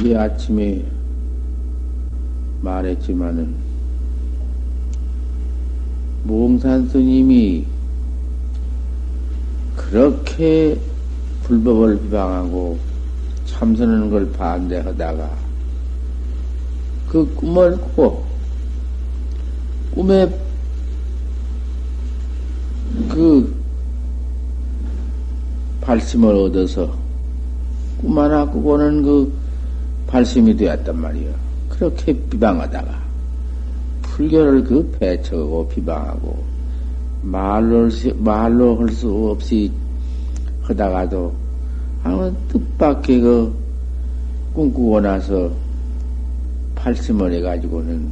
이 아침에 말했지만은 몽산 스님이 그렇게 불법을 비방하고 참선하는 걸 반대하다가 그 꿈을 꾸고 꿈에 그 발심을 얻어서 꿈 하나 꾸고는 그 발심이 되었단 말이요. 그렇게 비방하다가 불교를 그 배척하고 비방하고 말로 말로 할 수 없이 하다가도 아무 뜻밖의 그 꿈꾸고 나서 발심을 해가지고는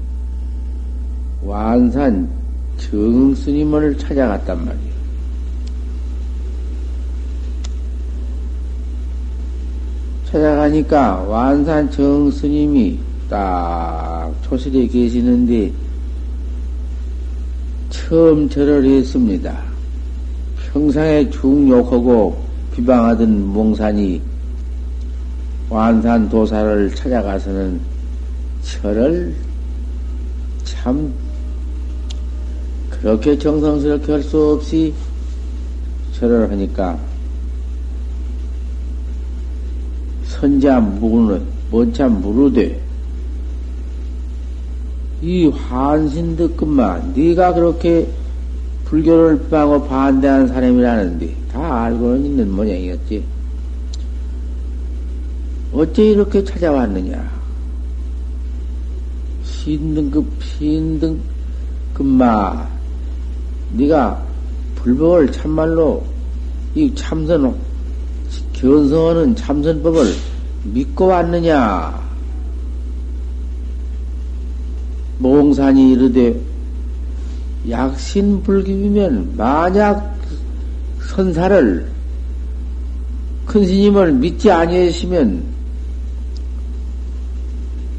완산 정스님을 찾아갔단 말이에요. 찾아가니까 완산 정 스님이 딱 초실에 계시는데 처음 절을 했습니다. 평상에 중욕하고 비방하던 몽산이 완산 도사를 찾아가서는 절을 참 그렇게 정성스럽게 할 수 없이 절을 하니까 선자 무는 먼차 무르되 이 환신 듣건만 네가 그렇게 불교를 빵고 반대하는 사람이라는데 다 알고는 있는 모양이었지. 어째 이렇게 찾아왔느냐? 신등급 신등급마 네가 불법을 참말로 이 참선 견성하는 참선법을 믿고 왔느냐? 몽산이 이르되 약신불기이면 만약 선사를 큰 스님을 믿지 아니하시면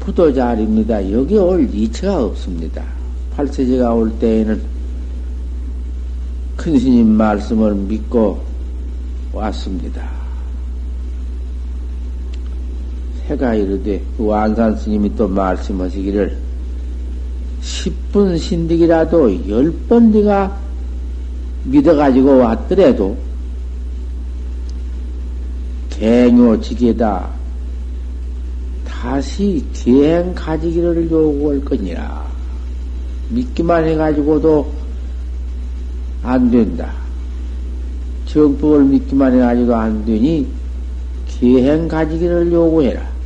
부도자입니다. 여기 올 이체가 없습니다. 팔세제가 올 때에는 큰 스님 말씀을 믿고 왔습니다. 해가 이르되 그 완산 스님이 또 말씀하시기를 10분 신득이라도 10번 네가 믿어가지고 왔더라도 갱요지게다 다시 계행 가지기를 요구할 거니라. 믿기만 해가지고도 안 된다. 정법을 믿기만 해가지고 안 되니 계행 가지기를 요구해라.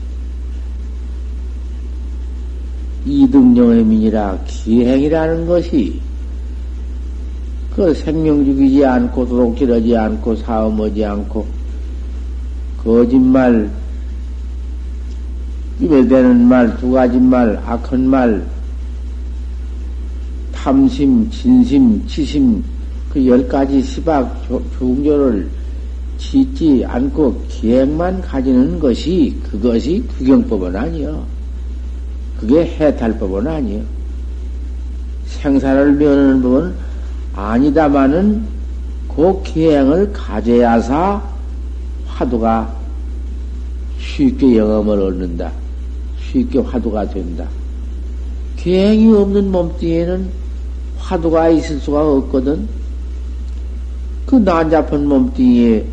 이등령의 민이라 기행이라는 것이 그 생명 죽이지 않고 도둑질하지 않고 사음하지 않고 거짓말 입에 대는 말 두 가지 말 악한 말 탐심 진심 치심 그 열 가지 시박 중조를 짓지 않고 기행만 가지는 것이 그것이 규경법은 아니요. 그게 해탈 법은 아니에요. 생사를 면하는 법은 아니다마는 그 기행을 가져야사 화두가 쉽게 영험을 얻는다. 쉽게 화두가 된다. 기행이 없는 몸뚱이에는 화두가 있을 수가 없거든. 그 난잡한 몸뚱이에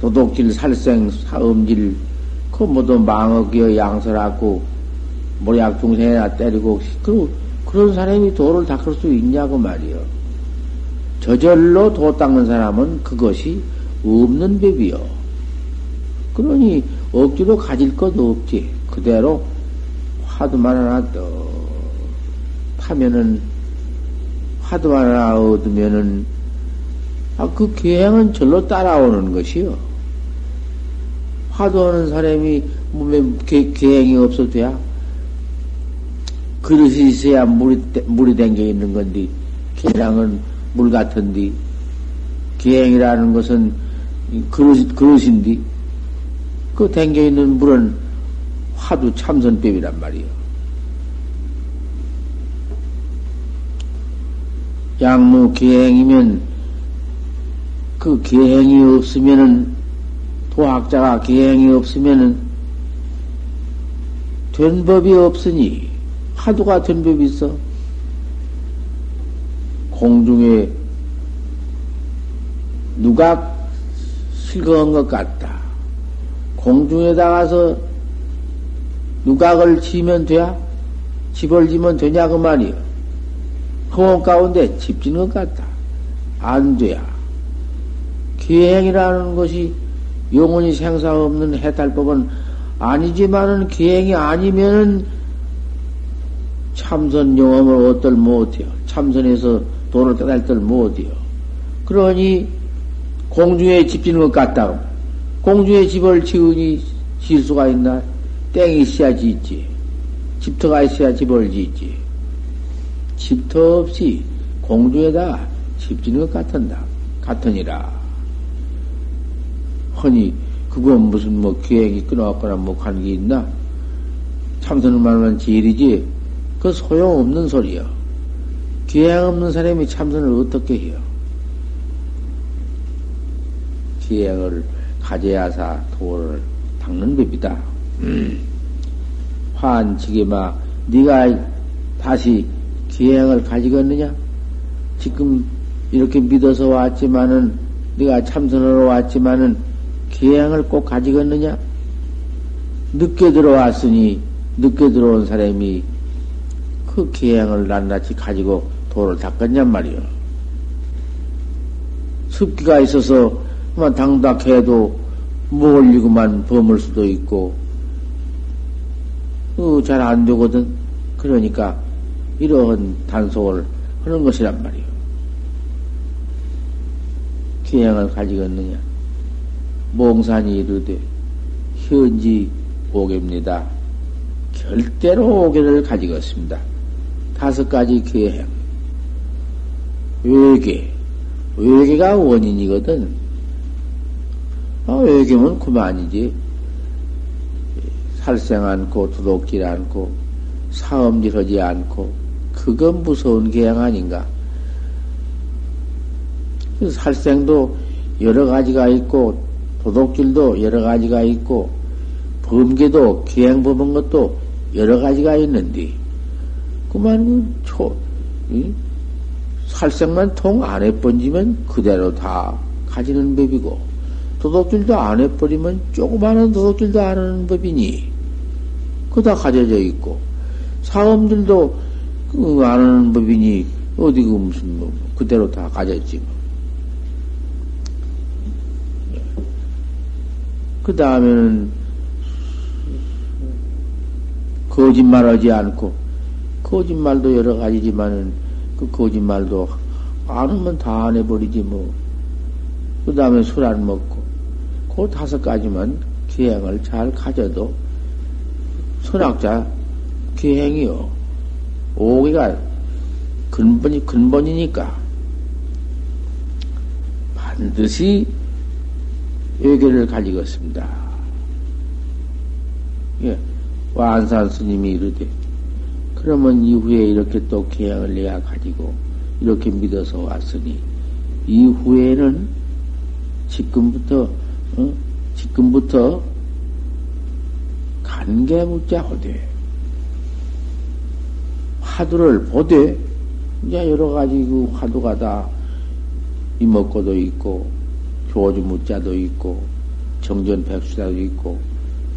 도둑질, 살생, 사음질, 그 모두 망어기어 양설하고 모약 중생이나 때리고 그 그런 사람이 도를 닦을 수 있냐고 말이요. 저절로 도 닦는 사람은 그것이 없는 법이요. 그러니 억지로 가질 것도 없지. 그대로 화두만 하나 떠 타면은 화두만 하나 얻으면은 아, 그 계행은 절로 따라오는 것이요. 화두하는 사람이 몸에 계, 계행이 없어도 돼야 그릇이 있어야 물이, 물이 댕겨 있는 건데, 계량은 물 같은데, 기행이라는 것은 그릇, 그릇인데, 그 댕겨 있는 물은 화두 참선법이란 말이요. 양무 기행이면 그 기행이 없으면은 도학자가 기행이 없으면은 된 법이 없으니 화두가 된 법이 있어. 공중에 누가 실거한 것 같다. 공중에 다가서 누각을 지면 돼야? 집을 지면 되냐, 그 말이요. 허공 가운데 집 짓는 것 같다. 안 돼야. 기행이라는 것이 영원히 생사 없는 해탈법은 아니지만은 기행이 아니면은 참선 영험을 어떨 못해요. 참선에서 돈을 깨달들 못해요. 그러니 공중에 집 짓는 것 같다. 공중에 집을 지으니 질 수가 있나? 땡이 있어야 짓지. 집터가 있어야 집을 짓지. 집터 없이 공중에다 집 짓는 것 같은다. 같으니라. 허니, 그건 무슨 뭐 기획이 끊어왔거나 뭐 관계 있나? 참선을 말하면 제일이지. 그 소용없는 소리요. 기행 없는 사람이 참선을 어떻게 해요? 기행을 가져야사 도를 닦는 법이다. 음. 환치기마 네가 다시 기행을 가지겠느냐? 지금 이렇게 믿어서 왔지만은 네가 참선하러 왔지만은 기행을 꼭 가지겠느냐? 늦게 들어왔으니 늦게 들어온 사람이 그 기행을 낱낱이 가지고 도를 닦았냔 말이요. 습기가 있어서 그만 당닥해도 몰리고만 범을 수도 있고 어, 잘안 되거든. 그러니까 이러한 단속을 하는 것이란 말이요. 기행을 가지겠느냐? 몽산이 이르되 현지 오개입니다. 절대로 오개를 가지겠습니다. 다섯 가지 기행. 외계. 외계가 원인이거든. 아, 외계면 그만이지. 살생 않고 두둑질 않고 사음질 하지 않고 그건 무서운 계양 아닌가? 그 살생도 여러 가지가 있고 도둑질도 여러 가지가 있고 범계도 기행 범한 것도 여러 가지가 있는데 그만 초 이? 살생만 통 안에 번지면 그대로 다 가지는 법이고 도둑질도 안 해버리면 조그마한 도둑질도 안 하는 법이니 그다 가져져 있고 사음들도 그 아는 법이니 어디 그 무슨 뭐 그대로 다 가졌지 뭐. 그 다음에는 거짓말하지 않고 거짓말도 여러 가지지만은 그 거짓말도 안 하면 다 안 해버리지 뭐. 그 다음에 술 안 먹고 그 다섯 가지만 기행을 잘 가져도 선악자 기행이요. 오기가 근본이, 근본이니까 반드시 외교를 가지겠습니다. 예, 완산 스님이 이르되, 그러면 이후에 이렇게 또 계약을 내가 가지고, 이렇게 믿어서 왔으니, 이후에는 지금부터, 어? 지금부터 관계 묻자 하되 화두를 보되 이제 여러 가지 그 화두가 다 이먹고도 있고 교주 묻자도 있고 정전 백수자도 있고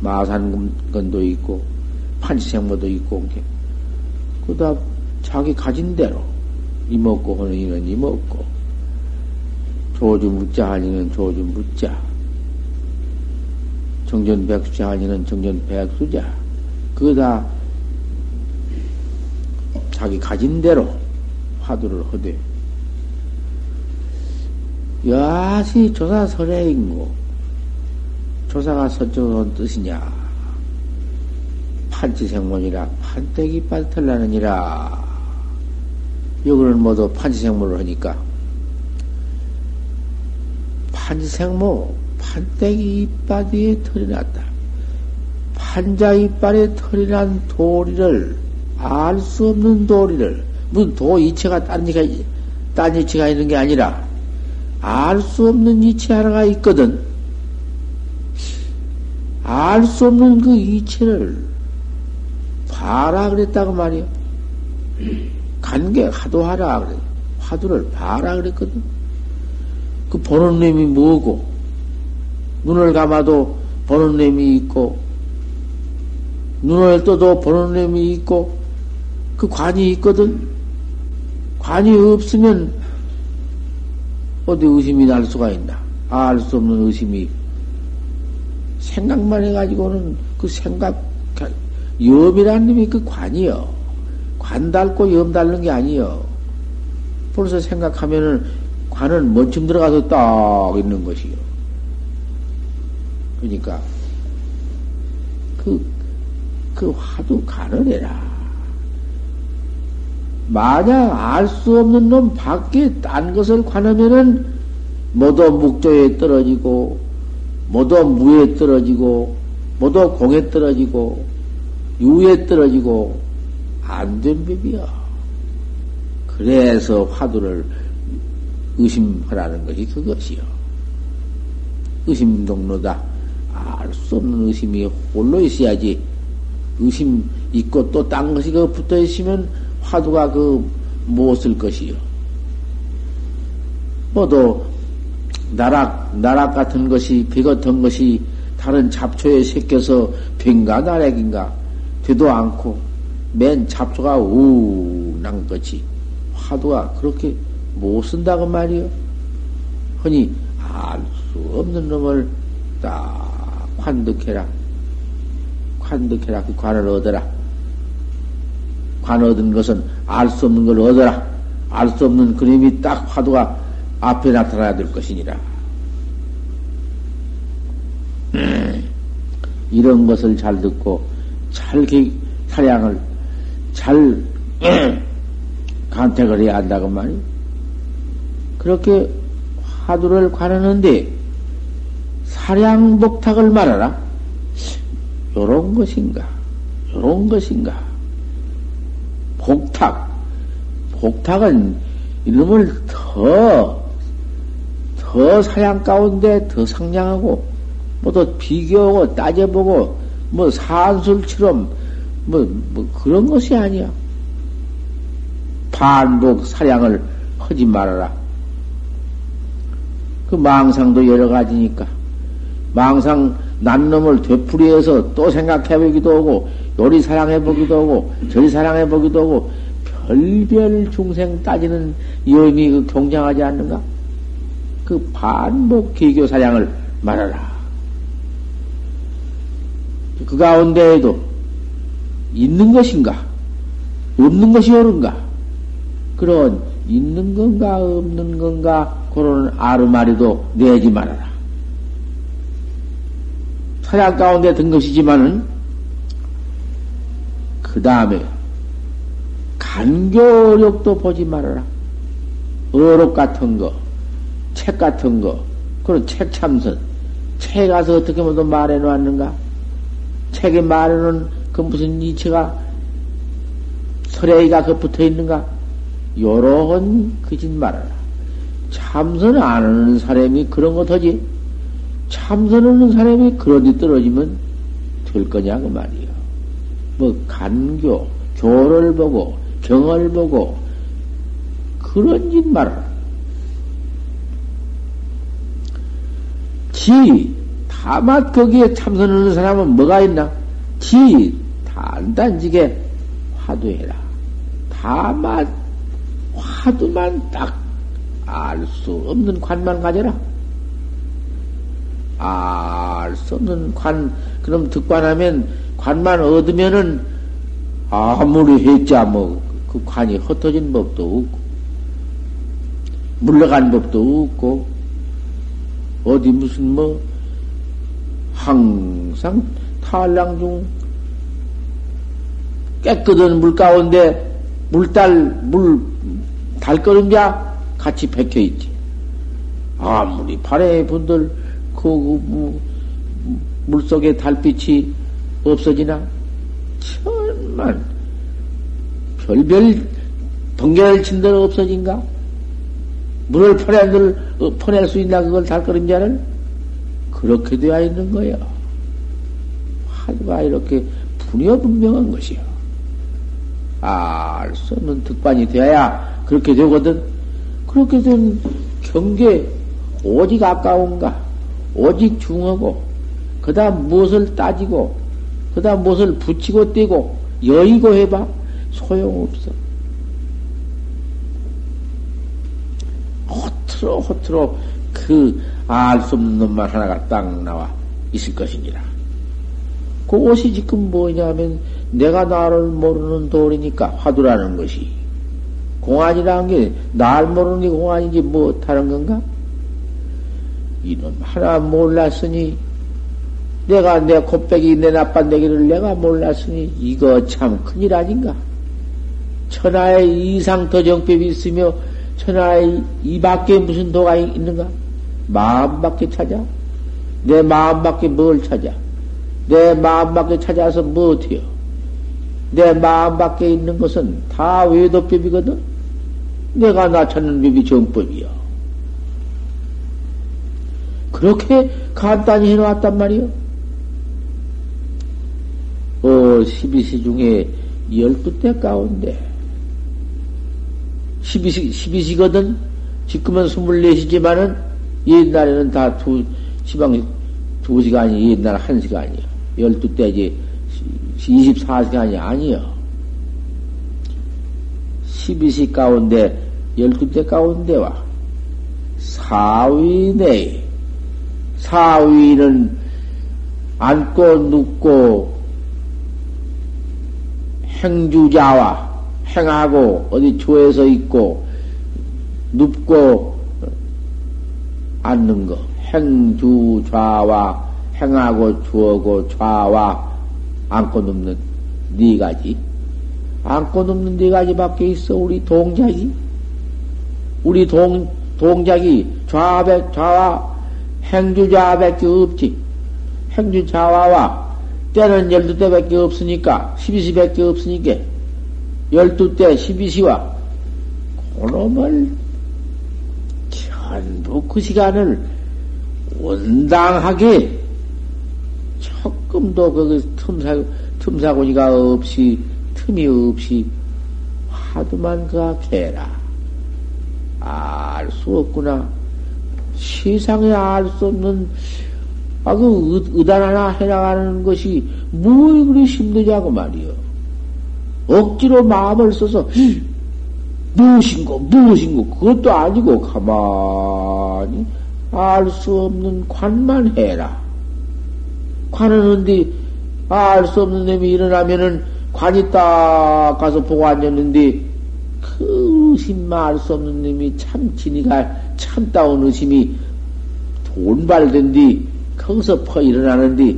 마산건도 있고 판치생모도 있고 그다 자기 가진 대로 이먹고 하는 이는 이먹고 조주 묻자 하니는 조주 묻자 정전 백수자 아니는 정전 백수자. 그거 다 자기 가진 대로 화두를 하되. 야시 조사 설해인고. 조사가 서쪽은 뜻이냐. 판치생문이라 판때기 빠틀라느니라. 여기는 모두 판치생문을 하니까. 판치생모 판때기 이빨 에 털이 났다. 판자 이빨에 털이 난 도리를 알 수 없는 도리를 무슨 도 이체가 딴 이체가 딴 이체가 있는 게 아니라 알 수 없는 이체 하나가 있거든. 알 수 없는 그 이체를 봐라 그랬다고 말이야. 간게 하도 하라 그래. 화두를 봐라 그랬거든. 그 보는 놈이 뭐고, 눈을 감아도 보는 놈이 있고, 눈을 떠도 보는 놈이 있고, 그 관이 있거든. 관이 없으면 어디 의심이 날 수가 있나? 알 수 없는 의심이 생각만 해가지고는 그 생각, 염이라는 놈이 그 관이요. 관 닳고 염 닳는 게 아니요. 벌써 생각하면은 관은 먼쯤 들어가서 딱 있는 것이요. 그러니까, 그, 그 화두 간을 해라. 만약 알 수 없는 놈 밖에 딴 것을 관하면은 모두 묵조에 떨어지고, 모두 무에 떨어지고, 모두 공에 떨어지고, 유에 떨어지고, 안 된 법이야. 그래서 화두를 의심하라는 것이 그것이요. 의심 동로다. 알 수 없는 의심이 홀로 있어야지. 의심 있고 또 딴 것이 그 붙어 있으면 화두가 그 무엇을 것이요. 뭐도 나락, 나락 같은 것이, 비 같은 것이 다른 잡초에 새겨서 빙가 나락인가 되도 않고 맨 잡초가 우난 것이 화두가 그렇게 못 쓴다고 말이요. 흔히 알 수 없는 놈을 딱 관득해라. 관득해라. 그 관을 얻어라. 관 얻은 것은 알 수 없는 걸 얻어라. 알 수 없는 그림이 딱 화두가 앞에 나타나야 될 것이니라. 이런 것을 잘 듣고 잘 사량을 잘 간택을 해야 한다고 말이요. 그렇게 화두를 관하는데 사량 복탁을 말하라. 요런 것인가? 요런 것인가? 복탁. 복탁은 이놈을 더, 더 사양 가운데 더 상냥하고, 뭐또 비교하고 따져보고, 뭐 산술처럼, 뭐, 뭐 그런 것이 아니야. 반복 사량을 하지 말아라. 그 망상도 여러 가지니까. 망상 난 놈을 되풀이해서 또 생각해보기도 하고, 요리 사랑해보기도 하고, 저리 사랑해보기도 하고, 별별 중생 따지는 여인이 그 경장하지 않는가? 그 반복 기교 사량을 말하라. 그 가운데에도 있는 것인가? 없는 것이 옳은가? 그런 있는 건가 없는 건가 그런 아르마리도 내지 말아라. 사양 가운데 든 것이지만은 그 다음에 간교력도 보지 말아라. 어록 같은 거, 책 같은 거, 그런 책 참선. 책에 가서 어떻게 모두 말해 놓았는가? 책에 놓은 그 무슨 이체가 설레이가 그 붙어 있는가? 요런 거짓말하라. 참선 안 하는 사람이 그런 것 하지. 참선하는 사람이 그런 데 떨어지면 될 거냐, 그 말이야. 뭐, 간교, 교를 보고, 경을 보고, 그런 짓 말하라. 지, 다만 거기에 참선하는 사람은 뭐가 있나? 지, 단단지게 화두해라. 다만 화두만 딱 알 수 없는 관만 가져라. 알 수 없는 관, 그럼 득관하면 관만 얻으면은 아무리 했자 뭐 그 관이 흩어진 법도 없고 물러간 법도 없고 어디 무슨 뭐 항상 탈랑 중 깨끗한 물 가운데 물달 물 달거름자 같이 박혀 있지. 아무리 발에 분들 그, 그 물속에 달빛이 없어지나? 천만 별별 번개를 친 데는 없어진가? 물을 어, 퍼낼 수 있나 그걸 달거름자는? 그렇게 되어 있는 거야. 하루가 이렇게 분여 분명한 것이야. 알수 없는 득반이 되어야 그렇게 되거든. 그렇게 된 경계, 오직 아까운가, 오직 중하고, 그 다음 무엇을 따지고, 그 다음 무엇을 붙이고 떼고, 여의고 해봐. 소용없어. 호트로, 호트로, 그, 알 수 없는 놈만 하나가 딱 나와 있을 것이니라. 그것이 지금 뭐냐면, 내가 나를 모르는 도리니까 화두라는 것이. 공안이라는 게, 날 모르는 게 공안이지 뭐 다른 건가? 이놈 하나 몰랐으니, 내가 내 곱빼기, 내 나빤데기를 내가 몰랐으니, 이거 참 큰일 아닌가? 천하의 이상 더 정법이 있으며, 천하의 이 밖에 무슨 도가 있는가? 마음밖에 찾아? 내 마음밖에 뭘 찾아? 내 마음밖에 찾아서 뭐 어때요? 내 마음밖에 있는 것은 다 외도법이거든? 내가 나 찾는 법이 정법이야. 그렇게 간단히 해놓았단 말이요. 어, 12시 중에 12대 가운데 12시, 12시거든? 지금은 24시지만은 옛날에는 다 두, 시방 두 시간이 옛날 한 시간이야. 12대지 24시간이 아니여. 12시 가운데, 12대 가운데와 사위 내에, 사위는 앉고 눕고 행주자와 행하고 어디 조에서 있고 눕고 앉는 거. 행주 좌와 행하고 주어고 좌와 앉고 눕는 네 가지. 앉고 눕는 네 가지밖에 있어 우리 동작이. 우리 동 동작이 좌백 좌와 행주 좌밖에 없지. 행주 좌와와 때는 열두 대밖에 없으니까 십이시밖에 없으니까 열두 대 십이시와 그놈을 전부 그 시간을 온당하게 조금도 그 틈사, 틈사고니가 없이, 틈이 없이 하도만 그악해라. 알 수 없구나. 세상에 알 수 없는, 아, 그 의단 하나 해나가는 것이 뭐 그리 힘드냐고 말이요. 억지로 마음을 써서, 무엇인고, 무엇인고, 그것도 아니고, 가만히 알 수 없는 관만 해라. 관하는데, 알 수 없는 놈이 일어나면은, 관이 딱 가서 보고 앉았는데, 그 의심 알수 없는 놈이 참 지니가 참다운 의심이 돈발된 뒤 거기서 퍼 일어나는데,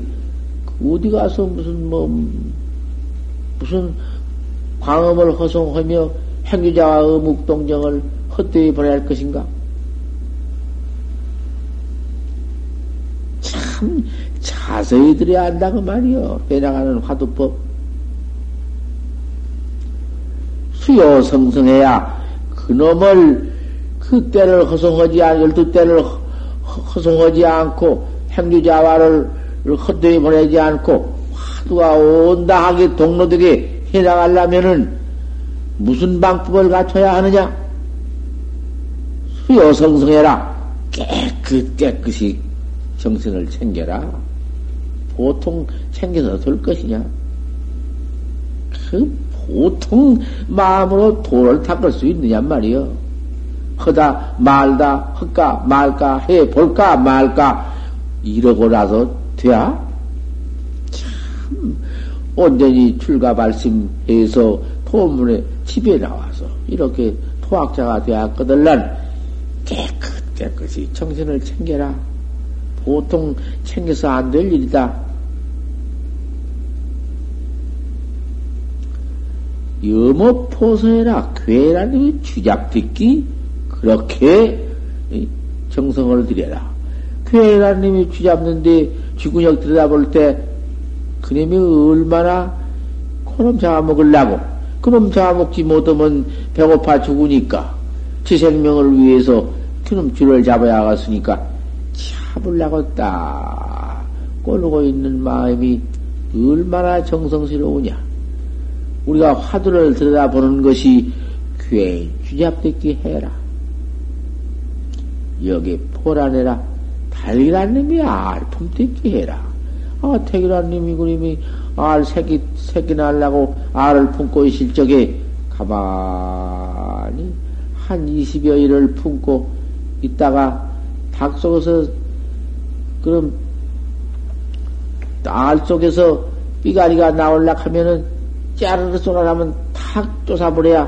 어디 가서 무슨 뭐, 무슨 광음을 허송하며 행위자와 어묵동정을 헛되이 보낼 것인가? 참 자세히 들어야 한다고 말이요. 배나가는 화두법. 수요 성성해야 그놈을 그 때를 허송하지 않, 열두 때를 허송하지 않고 행주자와를 헛되이 보내지 않고 화두가 온당하게 동로되게 해나가려면은 무슨 방법을 갖춰야 하느냐? 수요성성해라. 깨끗, 깨끗이 정신을 챙겨라. 보통 챙겨서 될 것이냐? 그 보통 마음으로 돌을 닦을 수 있느냐 말이요. 허다 말다 헛까 말까 해 볼까 말까 이러고 나서 돼야 참 온전히 출가 발심해서 토문에 집에 나와서 이렇게 토학자가 되었거들란 깨끗 깨끗이 정신을 챙겨라. 보통 챙겨서 안 될 일이다. 염업포서해라 괴란이 주작듣기 그렇게 정성을 들여라. 괴란님이 쥐잡는데 쥐구녁 들여다볼 때 그놈이 얼마나 코놈 잡아먹으려고 그놈 잡아먹지 못하면 배고파 죽으니까 제 생명을 위해서 그놈 쥐를 잡아야 하겠으니까 잡으려고 딱 꼬르고 있는 마음이 얼마나 정성스러우냐. 우리가 화두를 들여다보는 것이 귀에 쥐잡듣기 해라. 여기 포란해라. 달기란 놈이 알품 듣기 해라. 아, 태기란 놈이 그림이 알 새끼, 새끼 날라고 알을 품고 있을 적에 가만히 한 20여 일을 품고 있다가 닭 속에서 그럼 알 속에서 삐가리가 나올라 하면은 짜르르 쏘아나면 탁 쫓아버려야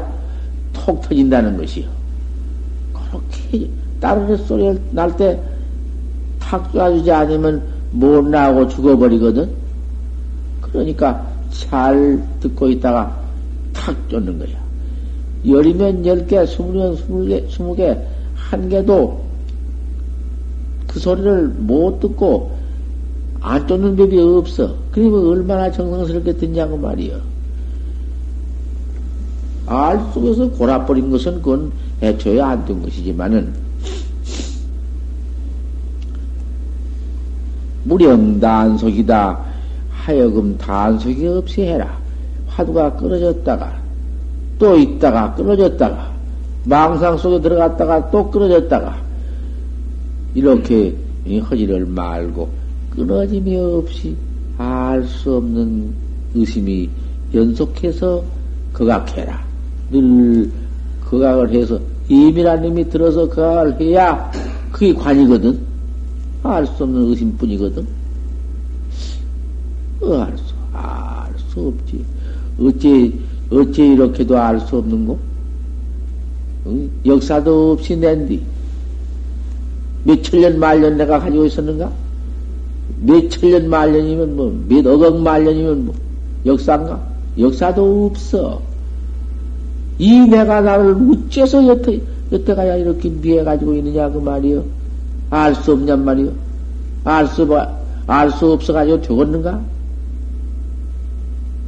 톡 터진다는 것이요. 그렇게 따르르 소리 날 때 탁 쏴주지 않으면 못 나오고 죽어버리거든. 그러니까 잘 듣고 있다가 탁 쫓는 거야. 열이면 열 개, 스물이면 스물 개, 스무 개, 한 개도 그 소리를 못 듣고 안 쫓는 법이 없어. 그러면 얼마나 정성스럽게 듣냐고 말이여. 알 속에서 골아버린 것은 그건 애초에 안 된 것이지만은 무령 단속이다 하여금 단속이 없이 해라. 화두가 끊어졌다가 또 있다가 끊어졌다가 망상 속에 들어갔다가 또 끊어졌다가 이렇게 허지를 말고 끊어짐이 없이 알 수 없는 의심이 연속해서 거각해라. 늘 거각을 해서 임이라는 님이 들어서 거각을 해야 그게 관이거든. 알 수 없는 의심뿐이거든. 어, 알 수, 알 수 없지. 어째, 어째 이렇게도 알 수 없는 거? 응? 역사도 없이 낸뒤. 몇천 년, 말년 내가 가지고 있었는가? 몇천 년, 말년이면 뭐, 몇 억억 말년이면 뭐, 역사인가? 역사도 없어. 이 내가 나를 어째서 여태, 여태 가야 이렇게 미해 가지고 있느냐, 그 말이요. 알 수 없냔 말이요. 알 수, 알 수 없어가지고 되겠는가?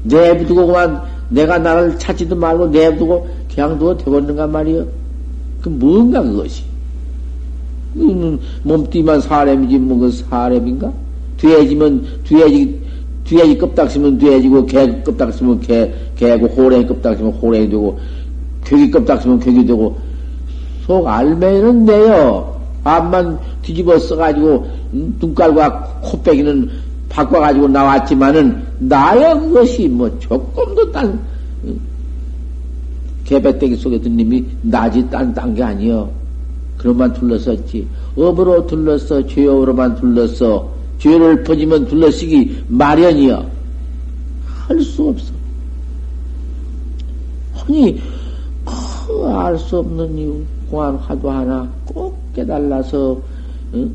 내부두고 그만 내가 나를 찾지도 말고 내부두고 그냥 두고 되겠는가 말이요. 그 뭔가 그것이. 몸띠만 사람이지 뭐그 사람인가? 돼지면 돼지 돼지 껍닥 쓰면 돼지고 개 껍닥 쓰면 개 개고 호랭이 껍닥 쓰면 호랭이 되고 괴기 껍닥 쓰면 괴기 되고 속 알맹이는 내요. 앞만 뒤집어 써가지고 눈깔과 코빼기는 바꿔가지고 나왔지만은 나의 그것이 뭐 조금도 딴 개배떼기 속에 든 님이 낮이 딴게 아니여. 그런만 둘러섰지. 업으로 둘러서 죄업으로만 둘러서 죄를 퍼지면 둘러쓰기 마련이여. 할 수 없어. 아니, 알수 없는 이유, 공안 화두 하나 꼭 깨달아서, 응?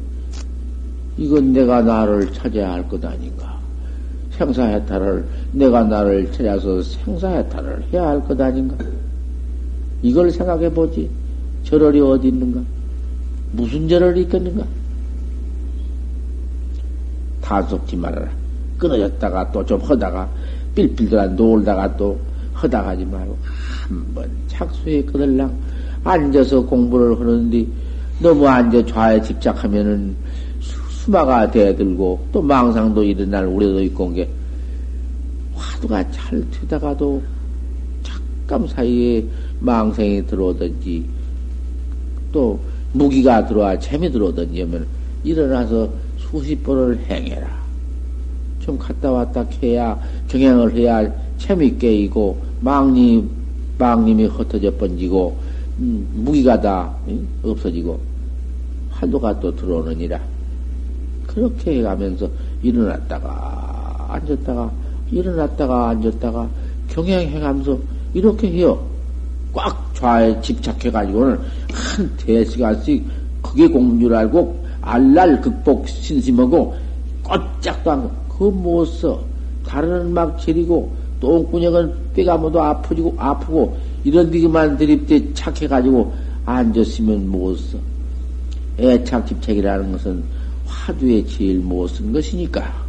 이건 내가 나를 찾아야 할 것 아닌가. 생사해탈을, 내가 나를 찾아서 생사해탈을 해야 할 것 아닌가. 이걸 생각해 보지. 절월이 어디 있는가? 무슨 절월이 있겠는가? 다속지 말아라. 끊어졌다가 또 좀 하다가 삘삘더라 놀다가 또 하다가 하지 말고 한번 착수해 끊을랑 앉아서 공부를 하는데 너무 앉아 좌에 집착하면은 수마가 대들고 또 망상도 일어날 우려도 있고 게 화두가 잘 되다가도 잠깐 사이에 망생이 들어오든지 또 무기가 들어와 재미 들어오든지 하면 일어나서 수십 번을 행해라. 좀 갔다 왔다 해야 경향을 해야 재미있게 이고 망님 망님이 흩어져 번지고 음, 무기가 다 응? 없어지고 화두가 또 들어오느니라. 그렇게 해가면서 일어났다가 앉았다가 일어났다가 앉았다가 경향해가면서 이렇게 해요. 꽉 좌에 집착해가지고는 한 대시간씩 그게 공줄 알고 알랄 극복 신심하고 꼼짝도 않고 그거 못 써. 다른 막 저리고 똥구녕은 뼈가 모두 아프고 아프고 이런 데만 드립대 착해가지고 앉았으면 못 써. 애착 집착이라는 것은 화두에 제일 못 쓴 것이니까.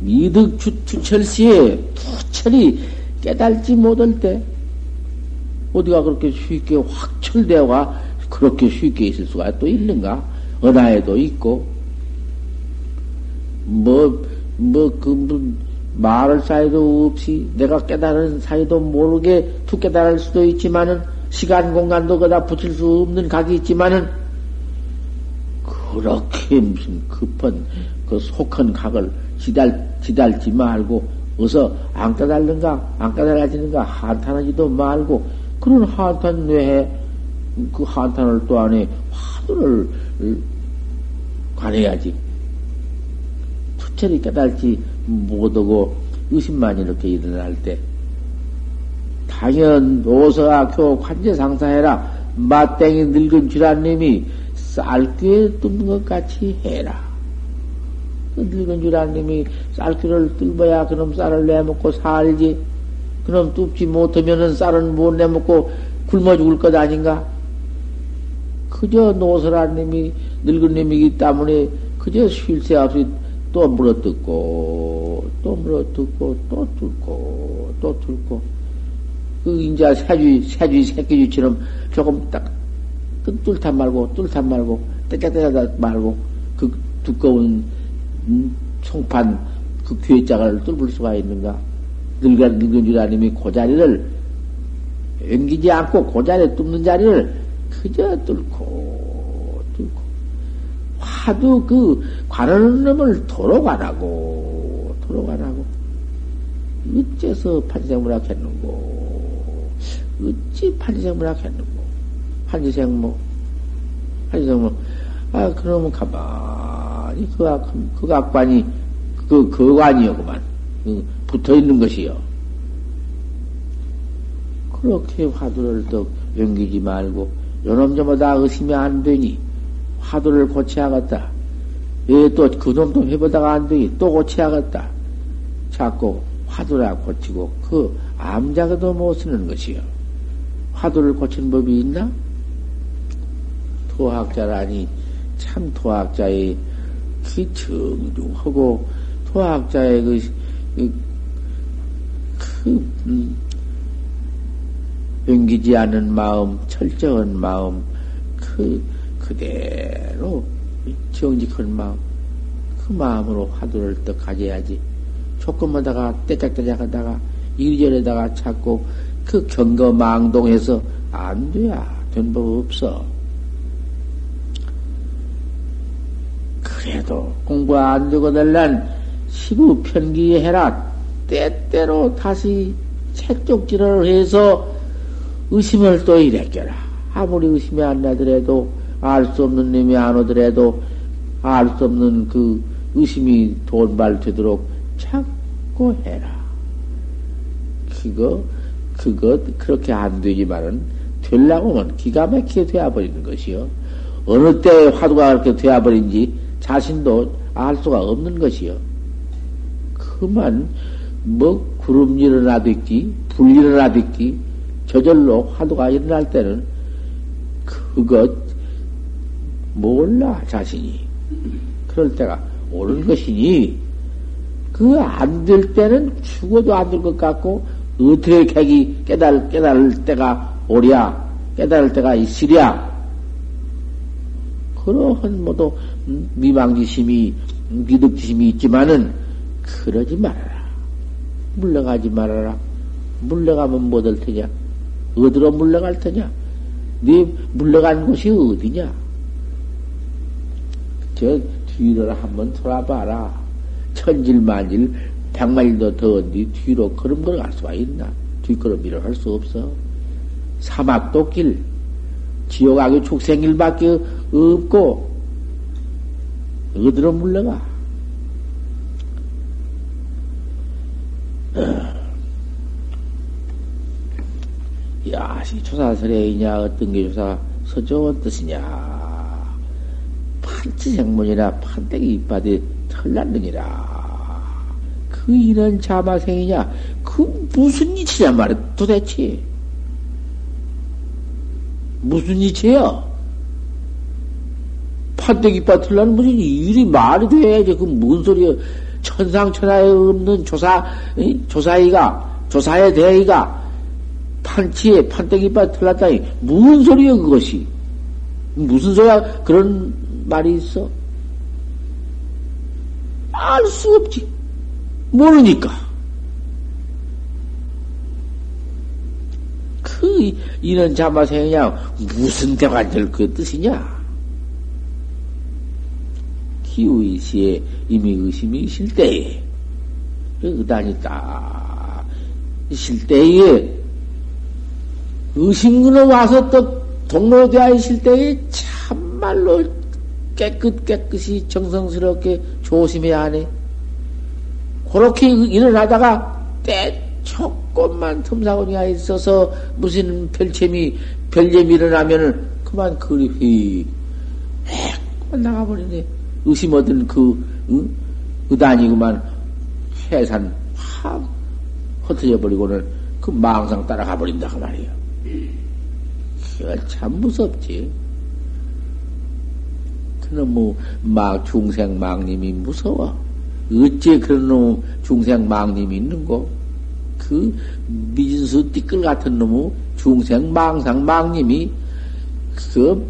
미득 주철시에 부철이 깨달지 못할 때, 어디가 그렇게 쉽게 확철되어가 그렇게 쉽게 있을 수가 또 있는가? 은하에도 있고, 뭐, 뭐, 그, 뭐, 말할 사이도 없이 내가 깨달은 사이도 모르게 툭 깨달을 수도 있지만은 시간 공간도 그다 붙일 수 없는 각이 있지만은 그렇게 무슨 급한 그 속한 각을 지달 지달지 말고 어서 안 깨달는가 안 깨달아지는가 한탄하지도 말고 그런 한탄 외에 그 한탄을 또 안에 화두를 관해야지. 투철히 깨달지 못하고 의심만 이렇게 일어날 때 당연 노서학교 관제상사해라 마땡이 늙은 주란님이 쌀귀에 뚫는 것 같이 해라. 그 늙은 주란님이 쌀귀를 뚫어야 그놈 쌀을 내먹고 살지. 그놈 뚫지 못하면은 쌀은 못 내먹고 굶어 죽을 것 아닌가? 그저 노설아님이 늙은 님이기 때문에 그저 쉴 새 없이 또 물어뜯고 또 물어뜯고 또 뚫고 또 뚫고 그 인자 새쥐 새쥐 새끼쥐처럼 조금 딱 뚫다 말고 뚫다 말고 떼깨떼다 말고 그 두꺼운 음, 송판 그 귀에짝을 뚫을 수가 있는가? 늙은 늙은 주라님이 그 자리를 옮기지 않고 그 자리에 뚫는 자리를 그저 뚫고 뚫고. 화두 그 관하는 놈을 도로 관하고 도로 관하고. 어째서 판지생물학 했는고 어찌 판지생물학 했는고 판지생모 판지생모 아 그러면 가만히 그, 악, 그 악관이 그 거관이요 그만 그 붙어 있는 것이요 그렇게 화두를 또 연기지 말고 요놈 저마다 의심이 안 되니 화두를 고쳐야겠다. 또 그놈 도 해보다가 안 되니 또 고쳐야겠다. 자꾸 화두라 고치고 그 암자가도 못 쓰는 것이요. 화두를 고치는 법이 있나? 토학자라니 참 토학자의 그 정중하고 토학자의 그, 그, 그 음, 옮기지 않은 마음, 철저한 마음, 그, 그대로 정직한 마음, 그 마음으로 화두를 또 가져야지. 조금마다가 떼짝떼짝 하다가 이리저리다가 찾고 그 경거 망동해서 안 돼야 된 법 없어. 그래도 공부 안 되고 될란 시부 편기에 해라. 때때로 다시 책쪽지를 해서 의심을 또 껴라. 아무리 의심이 안 나더라도, 알 수 없는 놈이 안 오더라도, 알 수 없는 그 의심이 돈발 되도록 찾고 해라. 그거, 그거, 그렇게 안 되지만은, 되려고 하면 기가 막히게 되어버리는 것이요. 어느 때 화두가 그렇게 되어버린지 자신도 알 수가 없는 것이요. 그만, 뭐, 구름 일어나듣기, 불 일어나듣기, 저절로 화두가 일어날 때는 그것 몰라 자신이 그럴 때가 옳은 것이니 그 안 될 때는 죽어도 안 될 것 같고 어떻게 객이 깨달 깨달을 때가 오랴 깨달을 때가 있으랴 그러한 모두 미망지심이 미득지심이 있지만은 그러지 말아라 물러가지 말아라 물러가면 못 할 테냐 어디로 물러갈 테냐? 네 물러간 곳이 어디냐? 저 뒤를 한번 돌아봐라. 천질만질 백마일도 더 어디 뒤로 걸음 걸어 갈 수가 있나? 뒷걸음질을 할수 없어. 사막 도 길, 지옥하기 축생길밖에 없고 어디로 물러가? 야 시 조사설에이냐 어떤 게 조사 서좋은 뜻이냐 판치생문이나 판때기 이빠디 털났느니라 그 이런 자마생이냐? 그 무슨 이치냐 말이야? 도대체. 무슨 이치야 판때기 털나는 무슨 일이 말이 돼야지. 그 무슨 소리야 천상천하에 없는 조사 조사이가 조사의 대의가 판치에 판때기 빠 틀렸다니 무슨 소리야 그것이? 무슨 소리야? 그런 말이 있어? 알 수 없지 모르니까. 그, 이런 자마생이냐, 무슨 대관절 그 뜻이냐? 기우이시에 이미 의심이 있을 때에, 의단이 딱, 있을 때에, 의심근으로 와서 또 동로대하에 실 때에 참말로 깨끗 깨끗이 정성스럽게 조심해야 하네. 그렇게 일어나다가 때 조금만 틈사고니가 있어서 무슨 별재미, 별재미 일어나면은 그만 그리 휘, 그만 나가버리네. 의심 얻은 그, 응? 의단이 그만 해산 확 흩어져 버리고는 그 망상 따라가 버린다, 그 말이에요. 참 무섭지. 그놈, 막, 중생 망님이 무서워. 어째 그런 놈 중생 망님이 있는고? 그 미진수 띠끌 같은 놈의 중생 망상 망님이 그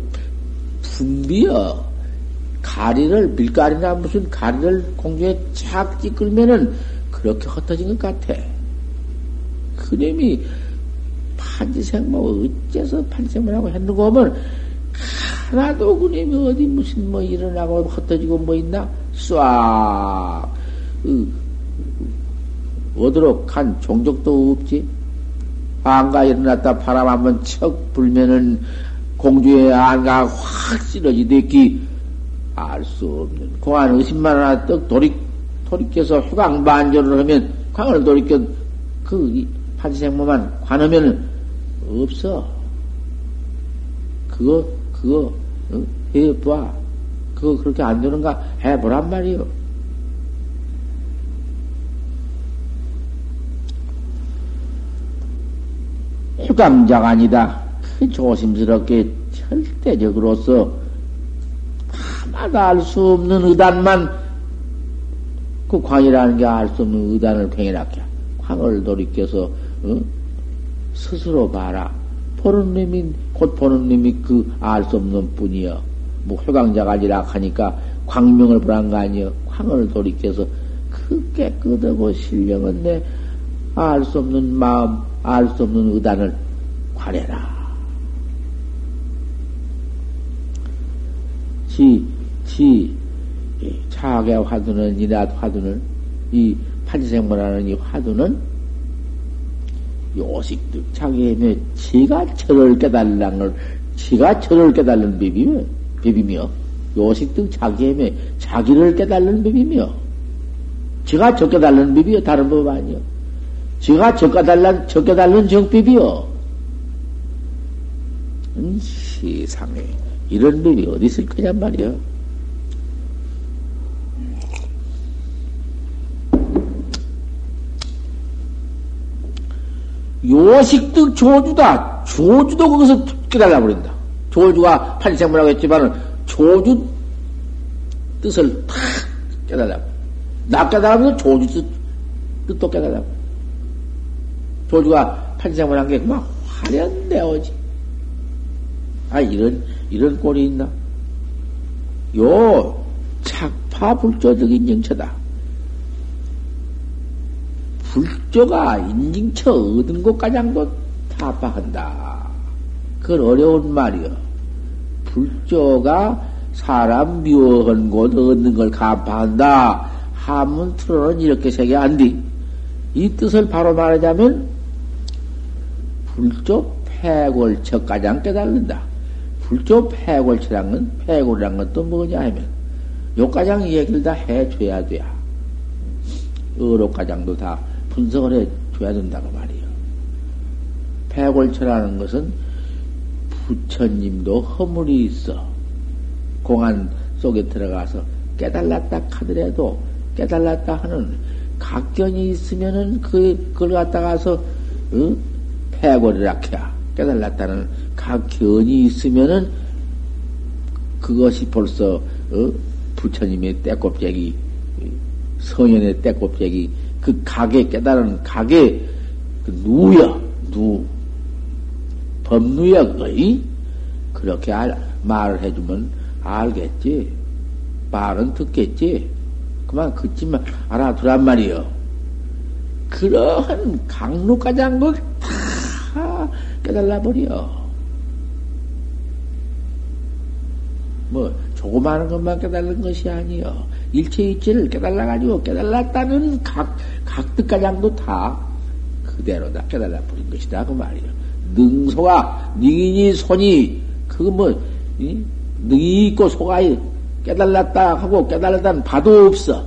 분비어 가리를 밀가리나 무슨 가리를 공중에 착 찌끌면은 그렇게 흩어진 것 같아. 그놈이 판지생모 어째서 판지생모라고 했는가 하면 하나도 그놈이 어디 무슨 뭐 일어나고 흩어지고 뭐 있나 쏴 어디로 간 종족도 없지. 안가 일어났다 바람 한번 척 불면은 공주의 안가 확 쓰러지대기 알수 없는 공안 의심만 하나 떡 돌이 돌이켜서 휴강 반전을 하면 광을 돌이켜 그 판생모만 관하면 없어. 그거 그거 어? 해봐. 그거 그렇게 안 되는가 해보란 말이요. 휴감자가 아니다. 그 조심스럽게 절대적으로서 아마도 알 수 없는 의단만 그 광이라는 게 알 수 없는 의단을 괭해놨게 광을 돌이켜서 어? 스스로 봐라. 보는 놈이 곧 보는 놈이 그 알 수 없는 뿐이여. 뭐 회광자가 아니라 하니까 광명을 보란 거 아니여. 광을 돌이켜서 그 깨끗하고 신령은 내 알 수 없는 마음 알 수 없는 의단을 관해라. 지, 지, 차악의 화두는, 이낮 화두는, 이 판지생문하는 이 화두는 요식득 자기의 지가 철을 깨달는 걸, 지가 철을 깨달는 법이며, 법이며, 요식득 자기의 자기를 깨달는 법이며, 지가 적 깨달는 법이요, 다른 법 아니요. 지가 적가달란, 적겨달란 정법이요. 음, 세상에, 이런 법이 어디 있을 거냔 말이요. 요식득 조주다. 조주도 거기서 깨달아 버린다. 조주가 판생문라고 했지만은 조주 뜻을 탁 깨달아. 나 깨달으면 조주 뜻 도 깨달아. 조주가 판생을 한게 그만 화련되어지. 아, 이런, 이런 꼴이 있나? 요, 착파 불조덕인 정처다. 불조가 인증처 얻은 곳가장도 타파한다. 그건 어려운 말이여. 불조가 사람 미워한 곳 얻는 걸 간파한다. 한문 틀어는 이렇게 세계 안 돼. 이 뜻을 바로 말하자면 불조 폐골처 가장 깨달는다. 불조 폐골처란 건, 폐골이란 건또 뭐냐 하면, 요가장 얘기를 다 해줘야 돼야. 어록가장도 다 분석을 해줘야 된다고 말이요. 폐골처라는 것은 부처님도 허물이 있어. 공안 속에 들어가서 깨달았다 하더라도 깨달았다 하는 각견이 있으면은 그, 그걸 갖다가서, 어? 해골이라 해야 깨달았다는 각 견이 있으면은 그것이 벌써 어? 부처님의 때꼽쟁이 성현의 때꼽쟁이 그 각에 깨달은 각에 그 누야 누 법누야 거의 그렇게 알, 말을 해주면 알겠지 말은 듣겠지 그만 그치만 알아두란 말이요 그러한 강록가장도 다 깨달라 버려. 뭐 조그마한 것만 깨달는 것이 아니여. 일체 이체를 깨달아가지고 깨달았다는 각, 각 뜻가량도 다 그대로 다 깨달아 버린 것이다. 그 말이야. 능소가, 능인이 손이, 그거 뭐, 이? 능이 있고 소가 깨달았다 하고 깨달았다는 바도 없어.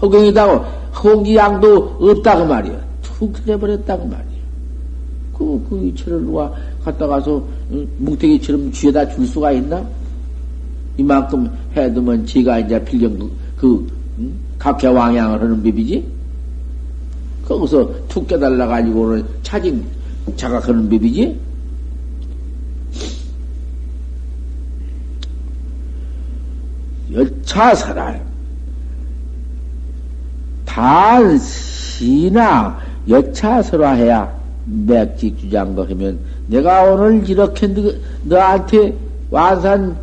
허경이다고, 허공지양도 없다고 말이야. 툭 그려버렸다고 말이야. 그, 그 이체를 누가 갖다 가서, 뭉태기처럼 쥐에다 줄 수가 있나? 이만큼 해두면 지가 이제 필경, 그, 음? 각해왕양을 하는 법이지? 거기서 툭 깨달아가지고는 차징 자각하는 법이지? 여차사랄 단시나 여차설화해야 맥직 주장거 하면 내가 오늘 이렇게 너, 너한테 완산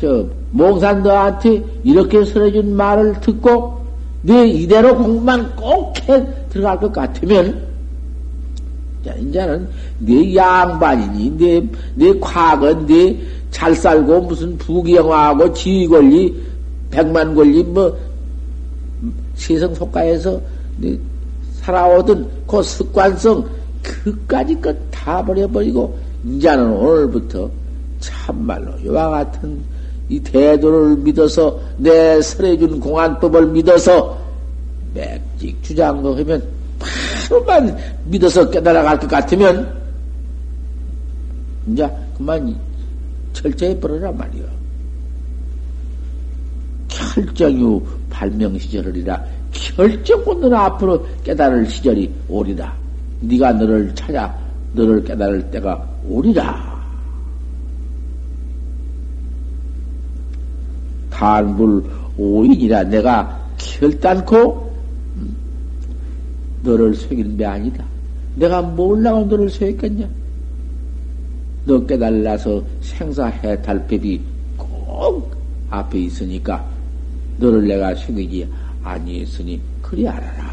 저 몽산 너한테 이렇게 설해준 말을 듣고 네 이대로 공부만 꼭 해 들어갈 것 같으면 자, 이제는 네 양반이니 네, 네 과거 네잘 살고 무슨 부귀영화하고 지위 권리 백만 권리 뭐 세상 속가에서 네 살아오던 그 습관성 그까지 것 다 버려버리고 이제는 오늘부터 참말로 이와 같은 이 태도를 믿어서 내 설해준 공안법을 믿어서 맥직 주장거 하면 바로만 믿어서 깨달아갈 것 같으면 이제 그만 철저히 버려라 말이요. 결정유 발명 시절이라 결정코 너는 앞으로 깨달을 시절이 오리라. 네가 너를 찾아 너를 깨달을 때가 오리라. 한불 오인이라 내가 결단코 너를 속이는 게 아니다. 내가 몰라고 너를 속였겠냐? 너 깨달라서 생사해탈법이 꼭 앞에 있으니까 너를 내가 속이지 아니했으니 그리 알아라.